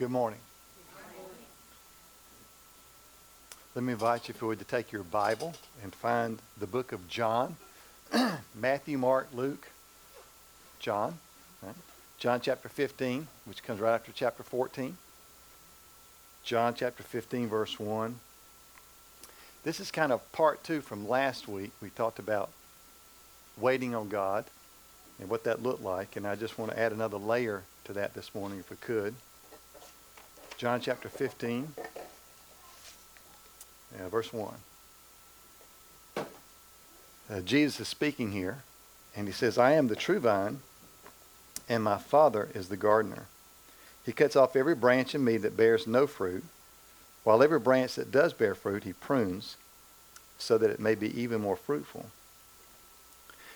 Good morning. Let me invite you, if you would, to take your Bible and find the book of John. Matthew, Mark, Luke, John. Right? John chapter 15, which comes right after chapter 14. John chapter 15, verse 1. This is kind of part two from last week. We talked about waiting on God and what that looked like. And I just want to add another layer to that this morning, if we could. John chapter 15, uh, verse 1. Uh, Jesus is speaking here, and he says, I am the true vine, and my Father is the gardener. He cuts off every branch in me that bears no fruit, while every branch that does bear fruit he prunes, so that it may be even more fruitful.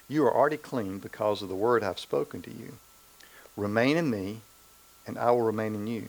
You are already clean because of the word I've spoken to you. Remain in me, and I will remain in you.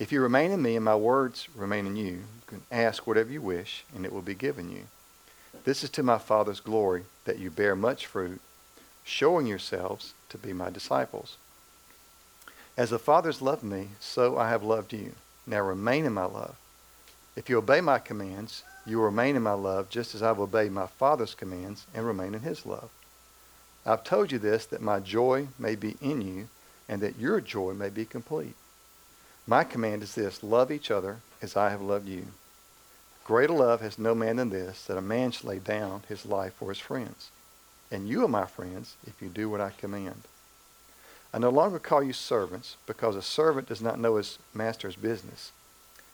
If you remain in me and my words remain in you, you can ask whatever you wish, and it will be given you. This is to my Father's glory, that you bear much fruit, showing yourselves to be my disciples. As the Father's loved me, so I have loved you. Now remain in my love. If you obey my commands, you will remain in my love, just as I've obeyed my Father's commands and remain in his love. I've told you this that my joy may be in you and that your joy may be complete. My command is this love each other as I have loved you. Greater love has no man than this, that a man should lay down his life for his friends. And you are my friends if you do what I command. I no longer call you servants, because a servant does not know his master's business.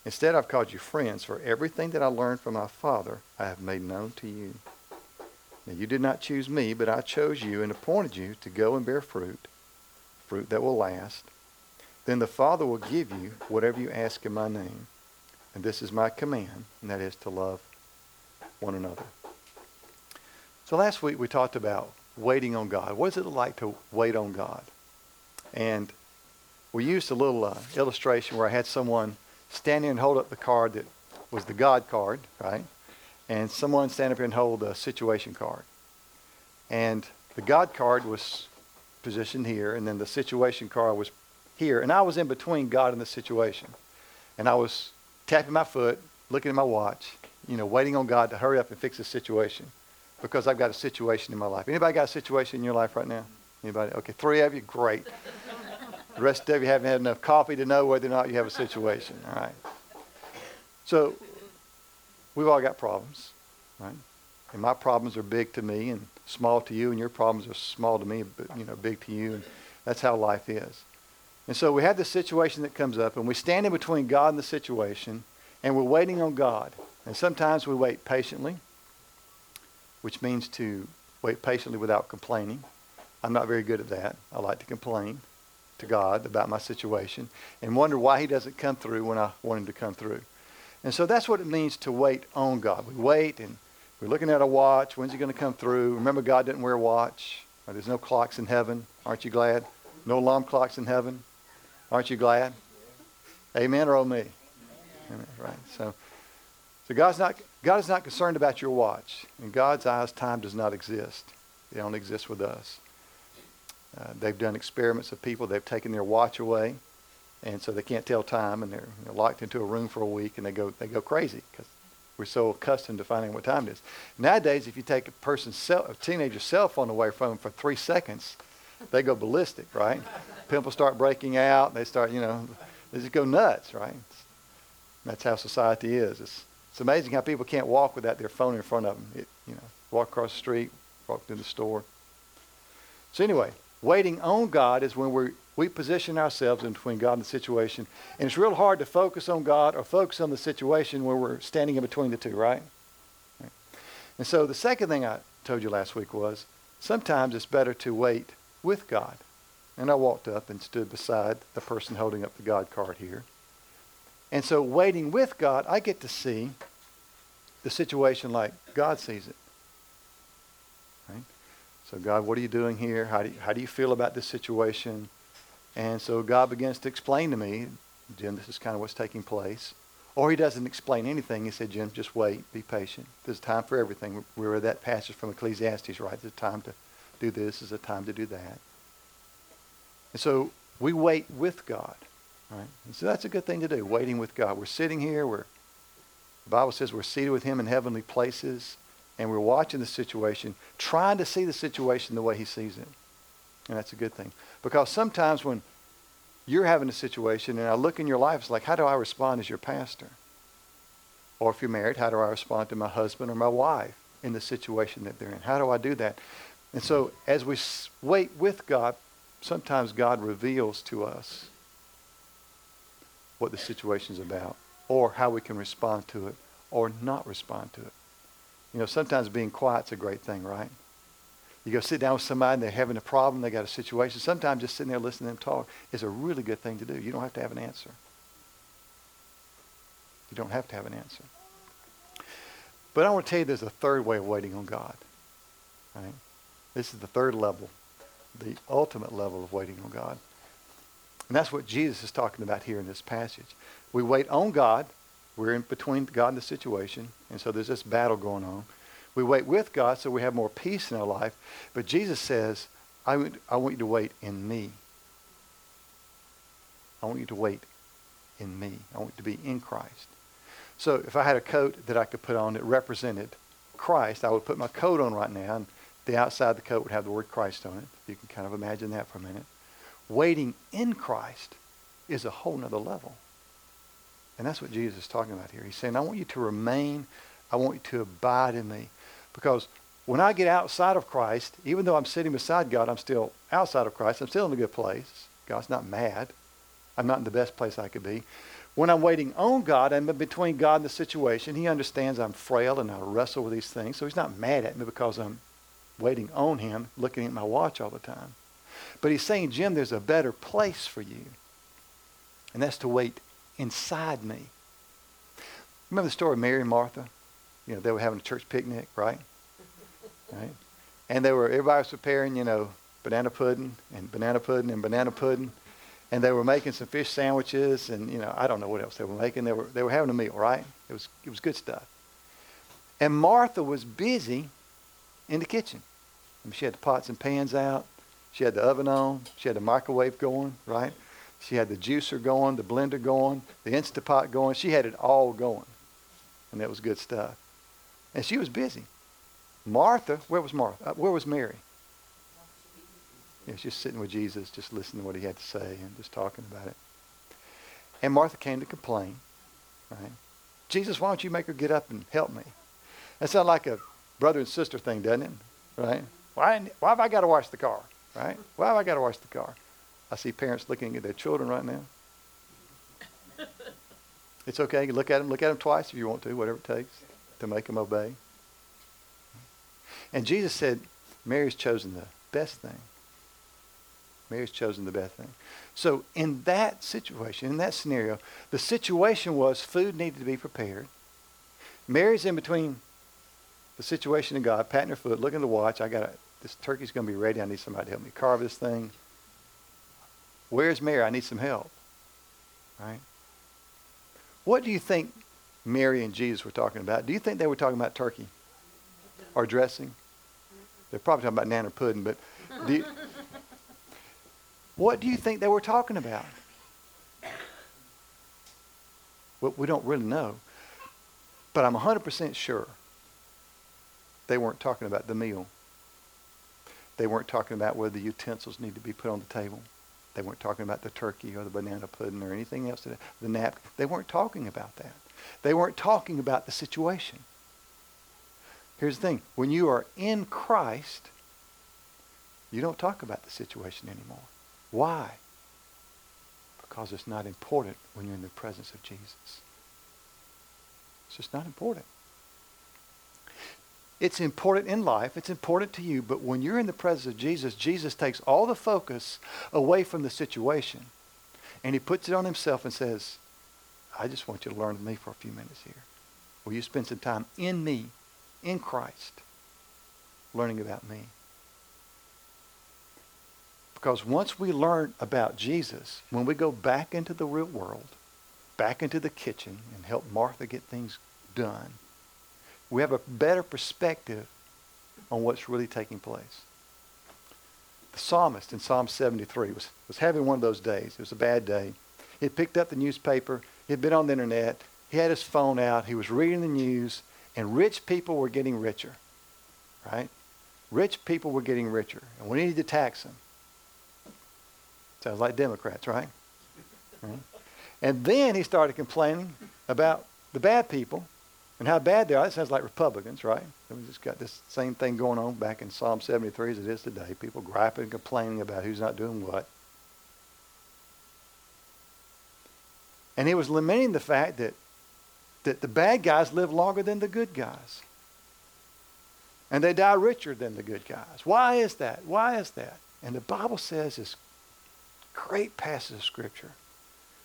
Instead, I've called you friends, for everything that I learned from my Father I have made known to you. Now, you did not choose me, but I chose you and appointed you to go and bear fruit, fruit that will last. Then the Father will give you whatever you ask in my name. And this is my command, and that is to love one another. So last week we talked about waiting on God. What is it like to wait on God? And we used a little uh, illustration where I had someone stand here and hold up the card that was the God card, right? And someone stand up here and hold the situation card. And the God card was positioned here, and then the situation card was here. And I was in between God and the situation. And I was tapping my foot, looking at my watch, you know, waiting on God to hurry up and fix the situation because I've got a situation in my life. Anybody got a situation in your life right now? Anybody? Okay, three of you, great. The rest of you haven't had enough coffee to know whether or not you have a situation. All right. So we've all got problems, right? And my problems are big to me and small to you, and your problems are small to me, but you know, big to you, and that's how life is. And so we have this situation that comes up, and we stand in between God and the situation, and we're waiting on God. And sometimes we wait patiently, which means to wait patiently without complaining. I'm not very good at that. I like to complain to God about my situation and wonder why he doesn't come through when I want him to come through. And so that's what it means to wait on God. We wait and we're looking at a watch. When's he going to come through? Remember, God didn't wear a watch. There's no clocks in heaven. Aren't you glad? No alarm clocks in heaven. Aren't you glad? Amen or oh me? Amen. Right. So, so God's not, God is not concerned about your watch. In God's eyes, time does not exist. It only exists with us. Uh, they've done experiments of people. They've taken their watch away, and so they can't tell time, and they're, they're locked into a room for a week, and they go they go crazy because we're so accustomed to finding what time it is. Nowadays, if you take a person's cell, a teenager's cell phone away from them for three seconds, they go ballistic, right? Pimples start breaking out. They start, you know, they just go nuts, right? That's how society is. It's, it's amazing how people can't walk without their phone in front of them. It, you know, walk across the street, walk to the store. So anyway, Waiting on God is when we we position ourselves in between God and the situation. And it's real hard to focus on God or focus on the situation where we're standing in between the two, right? right? And so the second thing I told you last week was sometimes it's better to wait with God. And I walked up and stood beside the person holding up the God card here. And so waiting with God, I get to see the situation like God sees it. Right? So, God, what are you doing here? How do you, how do you feel about this situation? And so God begins to explain to me, Jim, this is kind of what's taking place. Or he doesn't explain anything. He said, Jim, just wait, be patient. There's a time for everything. We read that passage from Ecclesiastes, right? There's a time to do this, is a time to do that. And so we wait with God. Right? And so that's a good thing to do, waiting with God. We're sitting here, we're the Bible says we're seated with him in heavenly places, and we're watching the situation, trying to see the situation the way he sees it. And that's a good thing. Because sometimes when you're having a situation and I look in your life, it's like, how do I respond as your pastor? Or if you're married, how do I respond to my husband or my wife in the situation that they're in? How do I do that? And so as we wait with God, sometimes God reveals to us what the situation is about or how we can respond to it or not respond to it. You know, sometimes being quiet's a great thing, right? You go sit down with somebody and they're having a problem, they got a situation. Sometimes just sitting there listening to them talk is a really good thing to do. You don't have to have an answer. You don't have to have an answer. But I want to tell you there's a third way of waiting on God. Right? This is the third level, the ultimate level of waiting on God. And that's what Jesus is talking about here in this passage. We wait on God. We're in between God and the situation. And so there's this battle going on. We wait with God so we have more peace in our life. But Jesus says, I, I want you to wait in me. I want you to wait in me. I want you to be in Christ. So if I had a coat that I could put on that represented Christ, I would put my coat on right now, and the outside of the coat would have the word Christ on it. You can kind of imagine that for a minute. Waiting in Christ is a whole nother level. And that's what Jesus is talking about here. He's saying, I want you to remain, I want you to abide in me. Because when I get outside of Christ, even though I'm sitting beside God, I'm still outside of Christ. I'm still in a good place. God's not mad. I'm not in the best place I could be. When I'm waiting on God, I'm between God and the situation. He understands I'm frail and I wrestle with these things. So he's not mad at me because I'm waiting on him, looking at my watch all the time. But he's saying, Jim, there's a better place for you. And that's to wait inside me. Remember the story of Mary and Martha? you know, they were having a church picnic, right? Right? And they were, everybody was preparing, you know, banana pudding and banana pudding and banana pudding. And they were making some fish sandwiches and, you know, I don't know what else they were making. They were, they were having a meal, right? It was, it was good stuff. And Martha was busy in the kitchen. I mean, she had the pots and pans out. She had the oven on. She had the microwave going, right? She had the juicer going, the blender going, the Instapot going. She had it all going. And that was good stuff. And she was busy. Martha, where was Martha? Uh, where was Mary? Yeah, she's sitting with Jesus, just listening to what he had to say and just talking about it. And Martha came to complain, right? Jesus, why don't you make her get up and help me? That sounds like a brother and sister thing, doesn't it? Right? Why, why have I got to wash the car? Right? Why have I got to wash the car? I see parents looking at their children right now. It's okay. You Look at them. Look at them twice if you want to, whatever it takes to make them obey. And Jesus said, Mary's chosen the best thing. Mary's chosen the best thing. So in that situation, in that scenario, the situation was food needed to be prepared. Mary's in between the situation and God, patting her foot, looking at the watch. I got this turkey's going to be ready. I need somebody to help me carve this thing. Where's Mary? I need some help. Right? What do you think Mary and Jesus were talking about. Do you think they were talking about turkey or dressing? They're probably talking about nana pudding, but do you, what do you think they were talking about? Well, we don't really know. But I'm 100% sure they weren't talking about the meal. They weren't talking about whether the utensils need to be put on the table. They weren't talking about the turkey or the banana pudding or anything else. The napkin. They weren't talking about that. They weren't talking about the situation. Here's the thing when you are in Christ, you don't talk about the situation anymore. Why? Because it's not important when you're in the presence of Jesus. It's just not important. It's important in life, it's important to you, but when you're in the presence of Jesus, Jesus takes all the focus away from the situation and he puts it on himself and says, I just want you to learn me for a few minutes here. Will you spend some time in me, in Christ, learning about me? Because once we learn about Jesus, when we go back into the real world, back into the kitchen and help Martha get things done, we have a better perspective on what's really taking place. The psalmist in Psalm 73 was, was having one of those days. It was a bad day. He had picked up the newspaper. He had been on the internet. He had his phone out. He was reading the news, and rich people were getting richer. Right? Rich people were getting richer, and we needed to tax them. Sounds like Democrats, right? right? And then he started complaining about the bad people and how bad they are. That sounds like Republicans, right? We just got this same thing going on back in Psalm 73 as it is today. People griping and complaining about who's not doing what. And he was lamenting the fact that, that the bad guys live longer than the good guys. And they die richer than the good guys. Why is that? Why is that? And the Bible says this great passage of Scripture.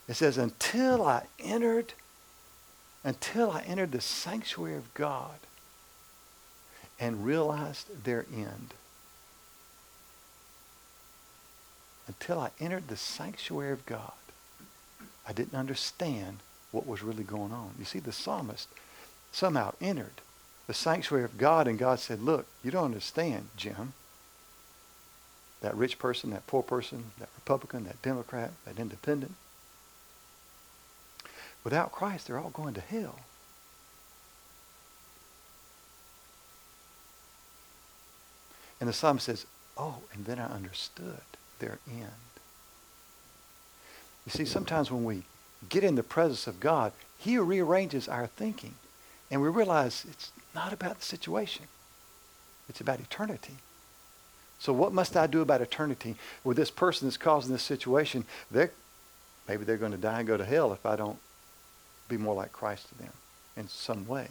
It says, until I entered, until I entered the sanctuary of God and realized their end. Until I entered the sanctuary of God, I didn't understand what was really going on. You see, the psalmist somehow entered the sanctuary of God, and God said, Look, you don't understand, Jim. That rich person, that poor person, that Republican, that Democrat, that independent. Without Christ, they're all going to hell. And the psalm says, Oh, and then I understood their end. You see, sometimes when we get in the presence of God, He rearranges our thinking. And we realize it's not about the situation. It's about eternity. So what must I do about eternity with this person that's causing this situation? They're, maybe they're going to die and go to hell if I don't be more like Christ to them in some way.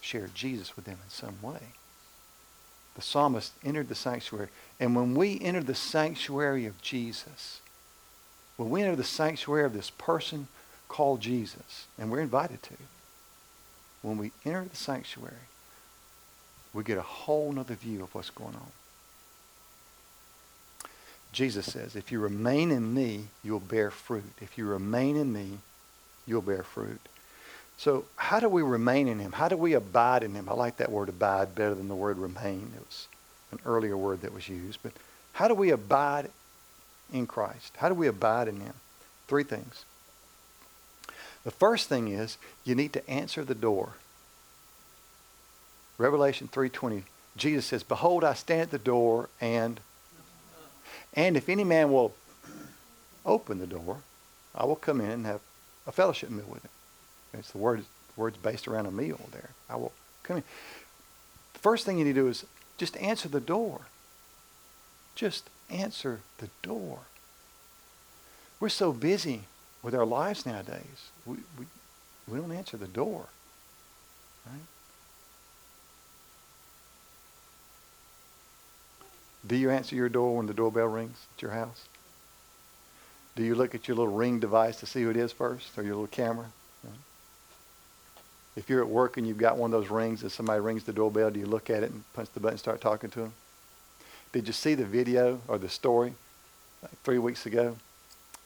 Share Jesus with them in some way. The psalmist entered the sanctuary. And when we enter the sanctuary of Jesus, when we enter the sanctuary of this person called Jesus, and we're invited to, when we enter the sanctuary, we get a whole nother view of what's going on. Jesus says, if you remain in me, you'll bear fruit. If you remain in me, you'll bear fruit. So how do we remain in him? How do we abide in him? I like that word abide better than the word remain. It was an earlier word that was used. But how do we abide in Christ? How do we abide in him? Three things. The first thing is you need to answer the door. Revelation 3:20 Jesus says, "Behold, I stand at the door and and if any man will open the door, I will come in and have a fellowship meal with him." It's the word the word's based around a meal there. I will come in. The first thing you need to do is just answer the door. Just answer the door. We're so busy with our lives nowadays. We, we, we don't answer the door. Right? Do you answer your door when the doorbell rings at your house? Do you look at your little ring device to see who it is first, or your little camera? If you're at work and you've got one of those rings and somebody rings the doorbell, do you look at it and punch the button and start talking to them? Did you see the video or the story like three weeks ago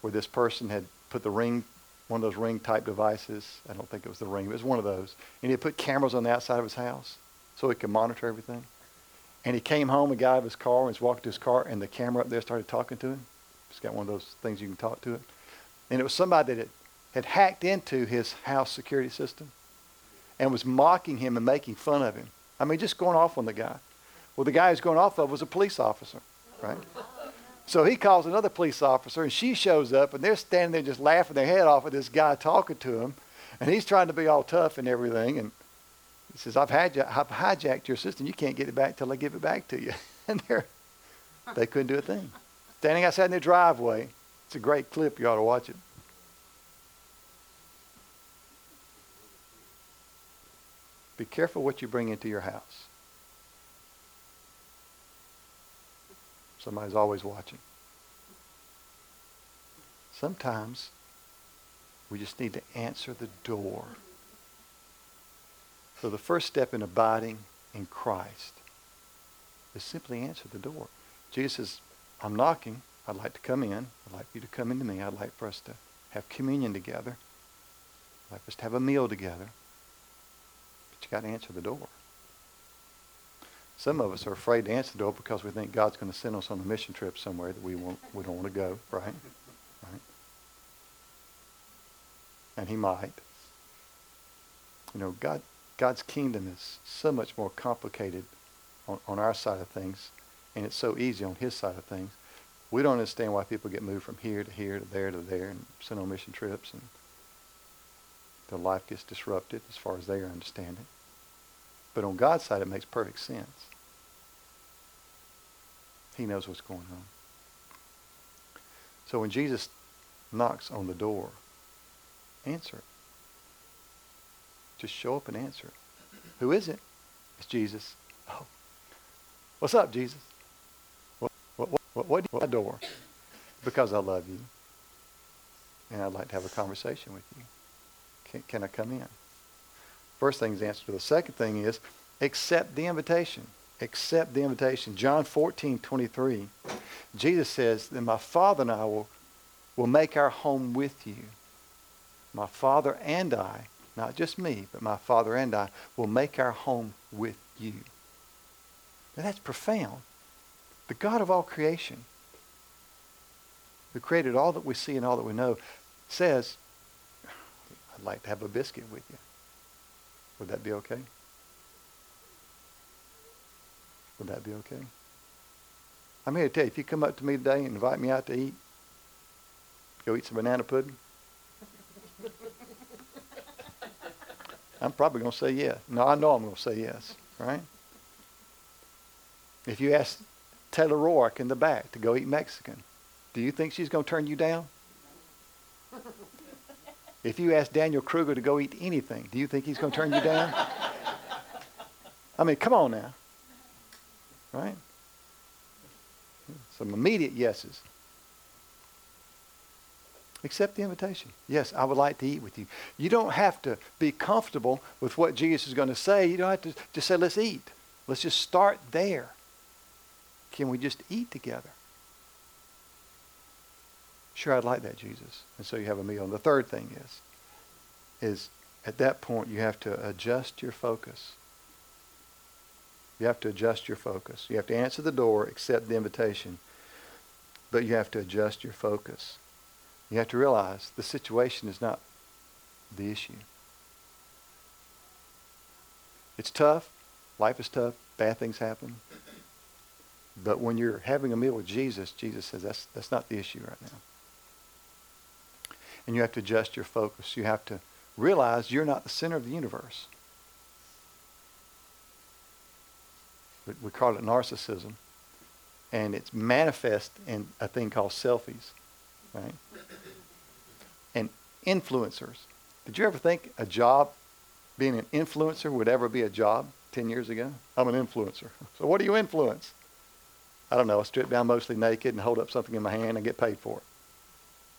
where this person had put the ring, one of those ring type devices? I don't think it was the ring, it was one of those. And he put cameras on the outside of his house so he could monitor everything. And he came home and got out of his car and walking to his car and the camera up there started talking to him. He's got one of those things you can talk to it. And it was somebody that had, hacked into his house security system and was mocking him and making fun of him. I mean, just going off on the guy. Well, the guy who's going off of was a police officer, right? So he calls another police officer, and she shows up, and they're standing there just laughing their head off at this guy talking to him, and he's trying to be all tough and everything, and he says, "I've, had you, I've hijacked your system. You can't get it back till I give it back to you." and they couldn't do a thing. Standing outside in their driveway. It's a great clip. You ought to watch it. Be careful what you bring into your house. Somebody's always watching. Sometimes we just need to answer the door. So the first step in abiding in Christ is simply answer the door. Jesus I'm knocking. I'd like to come in. I'd like you to come into me. I'd like for us to have communion together. I'd like for us to have a meal together. But you got to answer the door. Some of us are afraid to answer the door because we think God's going to send us on a mission trip somewhere that we won't, we don't want to go, right? Right? And He might. You know, God, God's kingdom is so much more complicated on, on our side of things, and it's so easy on His side of things. We don't understand why people get moved from here to here to there to there and sent on mission trips, and their life gets disrupted as far as they understand it. But on God's side, it makes perfect sense. He knows what's going on. So when Jesus knocks on the door, answer it. Just show up and answer it. Who is it? It's Jesus. Oh. What's up, Jesus? What, what, what, what door? Because I love you. And I'd like to have a conversation with you. Can, can I come in? First thing is answer to the second thing is accept the invitation. Accept the invitation. John 14, 23. Jesus says Then my Father and I will, will make our home with you. My Father and I, not just me, but my Father and I, will make our home with you. Now that's profound. The God of all creation, who created all that we see and all that we know, says, I'd like to have a biscuit with you. Would that be okay? Would that be okay? I'm here to tell you, if you come up to me today and invite me out to eat, go eat some banana pudding, I'm probably going to say yes. No, I know I'm going to say yes, right? If you ask Taylor Rourke in the back to go eat Mexican, do you think she's going to turn you down? If you ask Daniel Kruger to go eat anything, do you think he's going to turn you down? I mean, come on now. Right? Some immediate yeses. Accept the invitation. Yes, I would like to eat with you. You don't have to be comfortable with what Jesus is going to say. You don't have to just say, let's eat. Let's just start there. Can we just eat together? Sure, I'd like that, Jesus. And so you have a meal. And the third thing is, is at that point you have to adjust your focus. You have to adjust your focus. You have to answer the door, accept the invitation, but you have to adjust your focus. You have to realize the situation is not the issue. It's tough. Life is tough. Bad things happen. But when you're having a meal with Jesus, Jesus says that's, that's not the issue right now. And you have to adjust your focus. You have to realize you're not the center of the universe. We call it narcissism. And it's manifest in a thing called selfies. Right? And influencers. Did you ever think a job, being an influencer, would ever be a job 10 years ago? I'm an influencer. So what do you influence? I don't know. I strip down mostly naked and hold up something in my hand and get paid for it.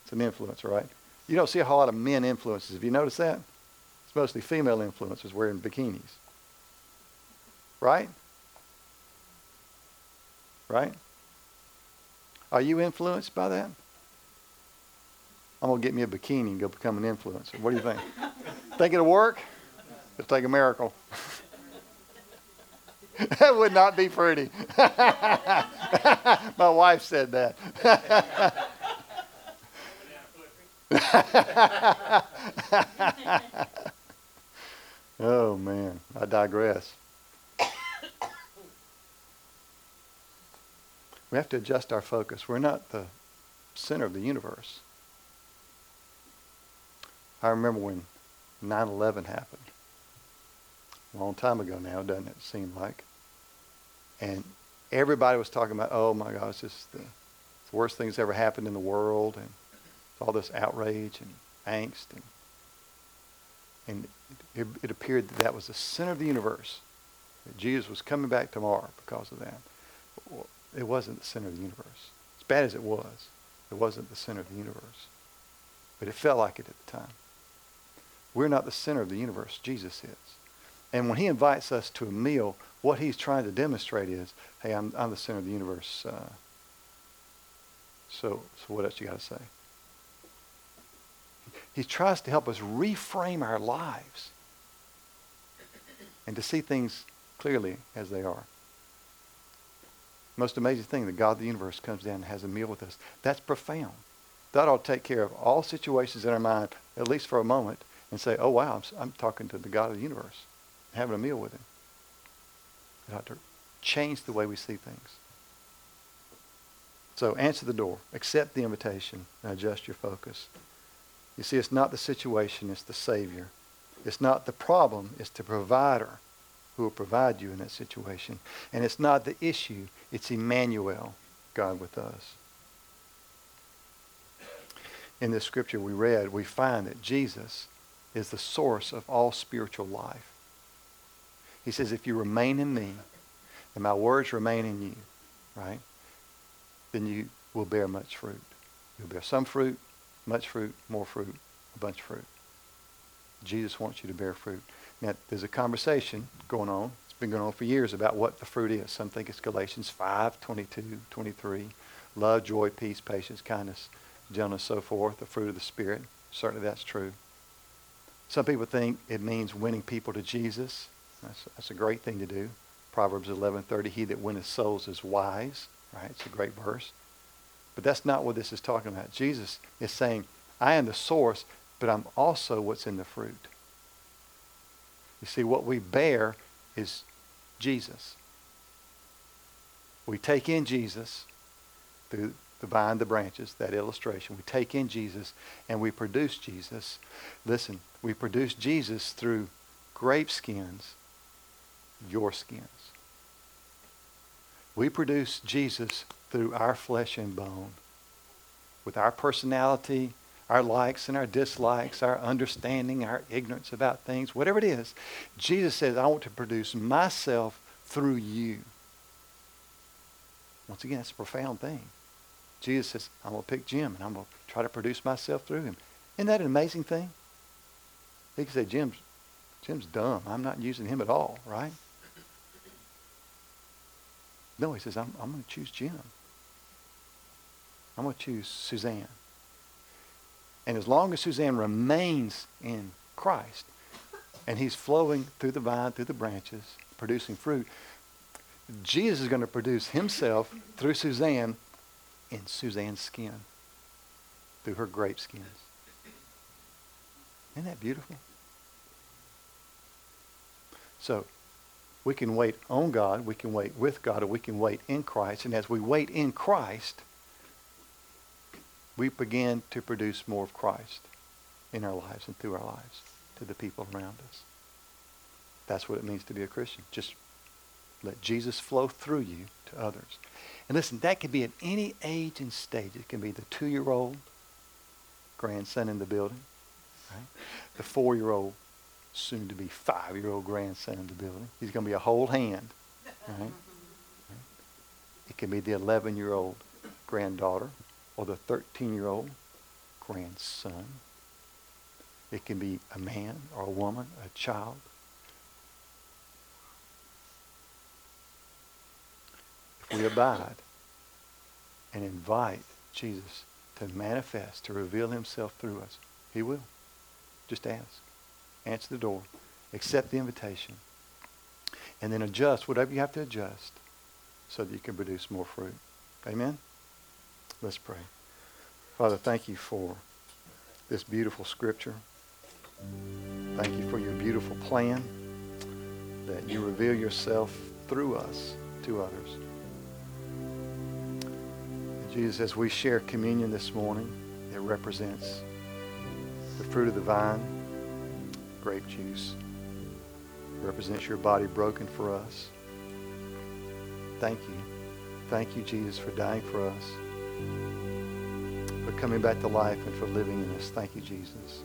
It's an influencer, right? You don't see a whole lot of men influencers. Have you noticed that? It's mostly female influencers wearing bikinis. Right? Right? Are you influenced by that? I'm going to get me a bikini and go become an influencer. What do you think? think it'll work? It'll take a miracle. that would not be pretty. My wife said that. oh, man. I digress. We have to adjust our focus. We're not the center of the universe. I remember when 9-11 happened. A long time ago now, doesn't it seem like? And everybody was talking about, oh my God, this is the, the worst thing that's ever happened in the world, and all this outrage and angst, and and it, it appeared that that was the center of the universe. That Jesus was coming back tomorrow because of that. It wasn't the center of the universe. As bad as it was, it wasn't the center of the universe. But it felt like it at the time. We're not the center of the universe. Jesus is. And when he invites us to a meal, what he's trying to demonstrate is, hey, I'm, I'm the center of the universe. Uh, so, so what else you got to say? He tries to help us reframe our lives and to see things clearly as they are. Most amazing thing, the God of the universe comes down and has a meal with us. That's profound. That ought to take care of all situations in our mind, at least for a moment, and say, oh, wow, I'm, I'm talking to the God of the universe, having a meal with him. It ought to change the way we see things. So answer the door, accept the invitation, and adjust your focus. You see, it's not the situation, it's the Savior. It's not the problem, it's the provider who will provide you in that situation. And it's not the issue, it's Emmanuel, God with us. In this scripture we read, we find that Jesus is the source of all spiritual life. He says, if you remain in me and my words remain in you, right, then you will bear much fruit. You'll bear some fruit, much fruit, more fruit, a bunch of fruit. Jesus wants you to bear fruit. Now, there's a conversation going on. It's been going on for years about what the fruit is. Some think it's Galatians 5, 22, 23. Love, joy, peace, patience, kindness, gentleness, so forth. The fruit of the Spirit. Certainly that's true. Some people think it means winning people to Jesus. That's, that's a great thing to do. Proverbs 11:30, he that winneth souls is wise. Right? It's a great verse. But that's not what this is talking about. Jesus is saying, I am the source, but I'm also what's in the fruit. You see, what we bear is Jesus. We take in Jesus through the vine, the branches, that illustration. We take in Jesus and we produce Jesus. Listen, we produce Jesus through grape skins, your skins. We produce Jesus through our flesh and bone, with our personality, our likes and our dislikes, our understanding, our ignorance about things, whatever it is. Jesus says, I want to produce myself through you. Once again, it's a profound thing. Jesus says, I'm going to pick Jim and I'm going to try to produce myself through him. Isn't that an amazing thing? He could say, Jim's, Jim's dumb. I'm not using him at all, right? No, he says, I'm, I'm going to choose Jim. I'm going to choose Suzanne. And as long as Suzanne remains in Christ and he's flowing through the vine, through the branches, producing fruit, Jesus is going to produce himself through Suzanne in Suzanne's skin, through her grape skins. Isn't that beautiful? So, we can wait on God, we can wait with God, or we can wait in Christ. And as we wait in Christ, we begin to produce more of Christ in our lives and through our lives to the people around us. That's what it means to be a Christian. Just let Jesus flow through you to others. And listen, that can be at any age and stage. It can be the two-year-old grandson in the building, right? the four-year-old, soon-to-be five-year-old grandson in the building. He's going to be a whole hand. Right? It can be the 11-year-old granddaughter or the 13 year old grandson. It can be a man or a woman, a child. If we abide and invite Jesus to manifest, to reveal himself through us, he will. Just ask. Answer the door. Accept the invitation. And then adjust whatever you have to adjust so that you can produce more fruit. Amen? Let's pray. Father, thank you for this beautiful scripture. Thank you for your beautiful plan that you reveal yourself through us to others. Jesus, as we share communion this morning, it represents the fruit of the vine, grape juice. Represents your body broken for us. Thank you. Thank you, Jesus, for dying for us for coming back to life and for living in us. Thank you, Jesus.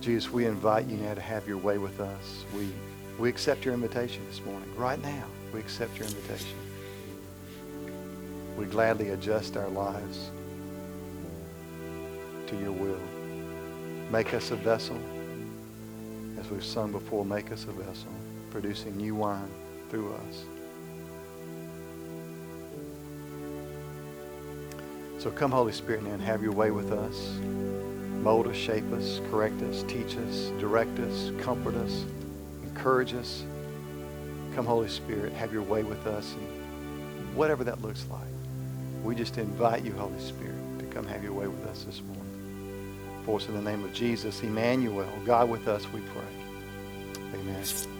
Jesus, we invite you now to have your way with us. We, we accept your invitation this morning. Right now, we accept your invitation. We gladly adjust our lives to your will. Make us a vessel. As we've sung before, make us a vessel, producing new wine through us. So come, Holy Spirit, and have your way with us. Mold us, shape us, correct us, teach us, direct us, comfort us, encourage us. Come, Holy Spirit, have your way with us, and whatever that looks like. We just invite you, Holy Spirit, to come have your way with us this morning. In the name of Jesus, Emmanuel, God with us, we pray. Amen.